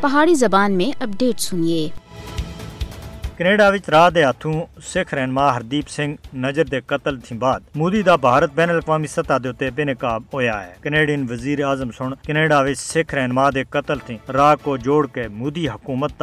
پہاڑی زبان میں اپڈیٹ سنیے۔ کینیڈا ہاتھوں سکھ رہا ہردیپ نظر الاقوامی ہوا ہے مواد حکومت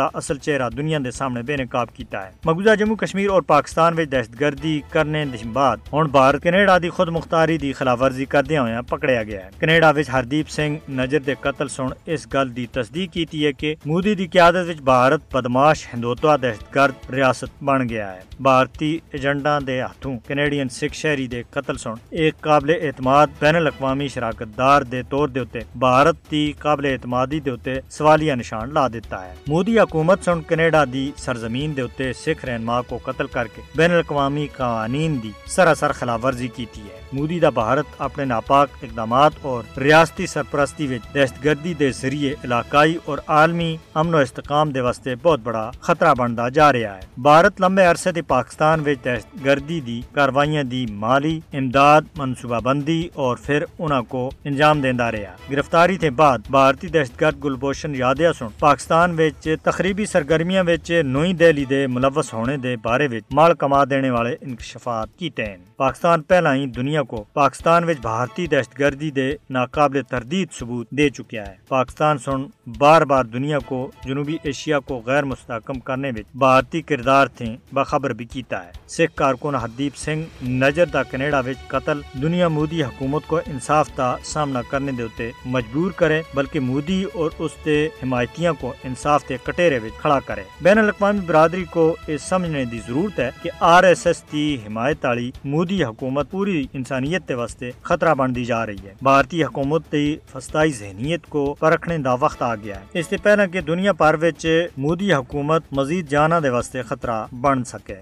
بے نقاب کیا ہے مغوجہ جموں کشمی اور پاکستان میں دہشت گردی کرنے بعد ہوں بھارت کینیڈا کی خود مختاری کی خلاف ورزی کردی ہوا پکڑیا گیا ہے کناڈا ہردیپ نظر دے قتل سن اس گل کی تصدیق کی مودی کی قیادت بھارت بدماش ہندوتو دہشت گرد ریاست بن گیا ہے بھارتی ایجنڈا دے ہاتھوں کینیڈین سکھ شہری دے قتل سن ایک قابل اعتماد بین الاقوامی شراکت دار دے طور دے اتے بھارت دی قابل اعتمادی دے اتے سوالیہ نشان لا دیتا ہے مودی حکومت سن کینیڈا دی سرزمین دے اتے سکھ رہنما کو قتل کر کے بین الاقوامی قوانین دی سراسر خلاف ورزی کیتی ہے ਮੋਦੀ ਦਾ ਭਾਰਤ ਆਪਣੇ ਨਾਪਾਕ ਇਕਦਾਮਾਤ ਔਰ ਰਿਆਸਤੀ ਸਰਪ੍ਰਸਤੀ ਵਿੱਚ ਦਹਿਸ਼ਤਗਰਦੀ ਦੇ ਜ਼ਰੀਏ ਇਲਾਕਾਈ ਔਰ ਆਲਮੀ ਅਮਨ و استقام ਦੇ ਵਾਸਤੇ ਬਹੁਤ ਬੜਾ ਖਤਰਾ ਬਣਦਾ ਜਾ ਰਿਹਾ ਹੈ ਭਾਰਤ ਲੰਬੇ ਅਰਸੇ ਤੋਂ ਪਾਕਿਸਤਾਨ ਵਿੱਚ ਦਹਿਸ਼ਤਗਰਦੀ ਦੀ ਕਾਰਵਾਈਆਂ ਦੀ ਮਾਲੀ ਇਮਦਾਦ ਮਨਸੂਬਾਬੰਦੀ ਔਰ ਫਿਰ ਉਹਨਾਂ ਕੋ ਇੰਜਾਮ ਦਿੰਦਾ ਰਿਹਾ ਗ੍ਰਿਫਤਾਰੀ ਤੋਂ ਬਾਅਦ ਭਾਰਤੀ ਦਹਿਸ਼ਤਗਰਦ ਗੁਲਬੋਸ਼ਨ ਯਾਦਿਆ ਸੁਣ ਪਾਕਿਸਤਾਨ ਵਿੱਚ ਤਖਰੀਬੀ ਸਰਗਰਮੀਆਂ ਵਿੱਚ ਨਵੀਂ ਦਿੱਲੀ ਦੇ ਮੁਲਵਸ ਹੋਣੇ ਦੇ ਬਾਰੇ ਵਿੱਚ ਮਾਲ ਕਮਾ ਦੇਣੇ ਵਾਲੇ ਇਨਕਸ਼ਾਫਾਤ ਕੀਤੇ ਹਨ ਪਾਕਿਸਤਾਨ ਪਹਿਲਾਂ ਹੀ کو پاکستان وچ بھارتی دہشتگردی دے ناقابل تردید ثبوت دے چکیا ہے۔ پاکستان سن بار بار دنیا کو جنوبی ایشیا کو غیر مستحکم کرنے وچ بھارتی کردار تھیں باخبر بھی کیتا ہے۔ سکھ کارکن ہردیپ سنگھ نجر دا کینیڈا وچ قتل دنیا مودی حکومت کو انصاف دا سامنا کرنے دے اتے مجبور کرے، بلکہ مودی اور اس دے حمایتیاں کو انصاف دے کٹہرے وچ کھڑا کرے۔ بین الاقوامی برادری کو اے سمجھنے دی ضرورت ہے کہ آر ایس ایس دی حمایت والی مودی حکومت پوری انسان انسانیت دے واسطے خطرہ بنتی جا رہی ہے۔ بھارتی حکومت دی فستائی ذہنیت کو پرکھنے دا وقت آ گیا ہے۔ اس سے پہلے کہ دنیا بھر وچ مودی حکومت مزید جانا دے واسطے خطرہ بن سکے۔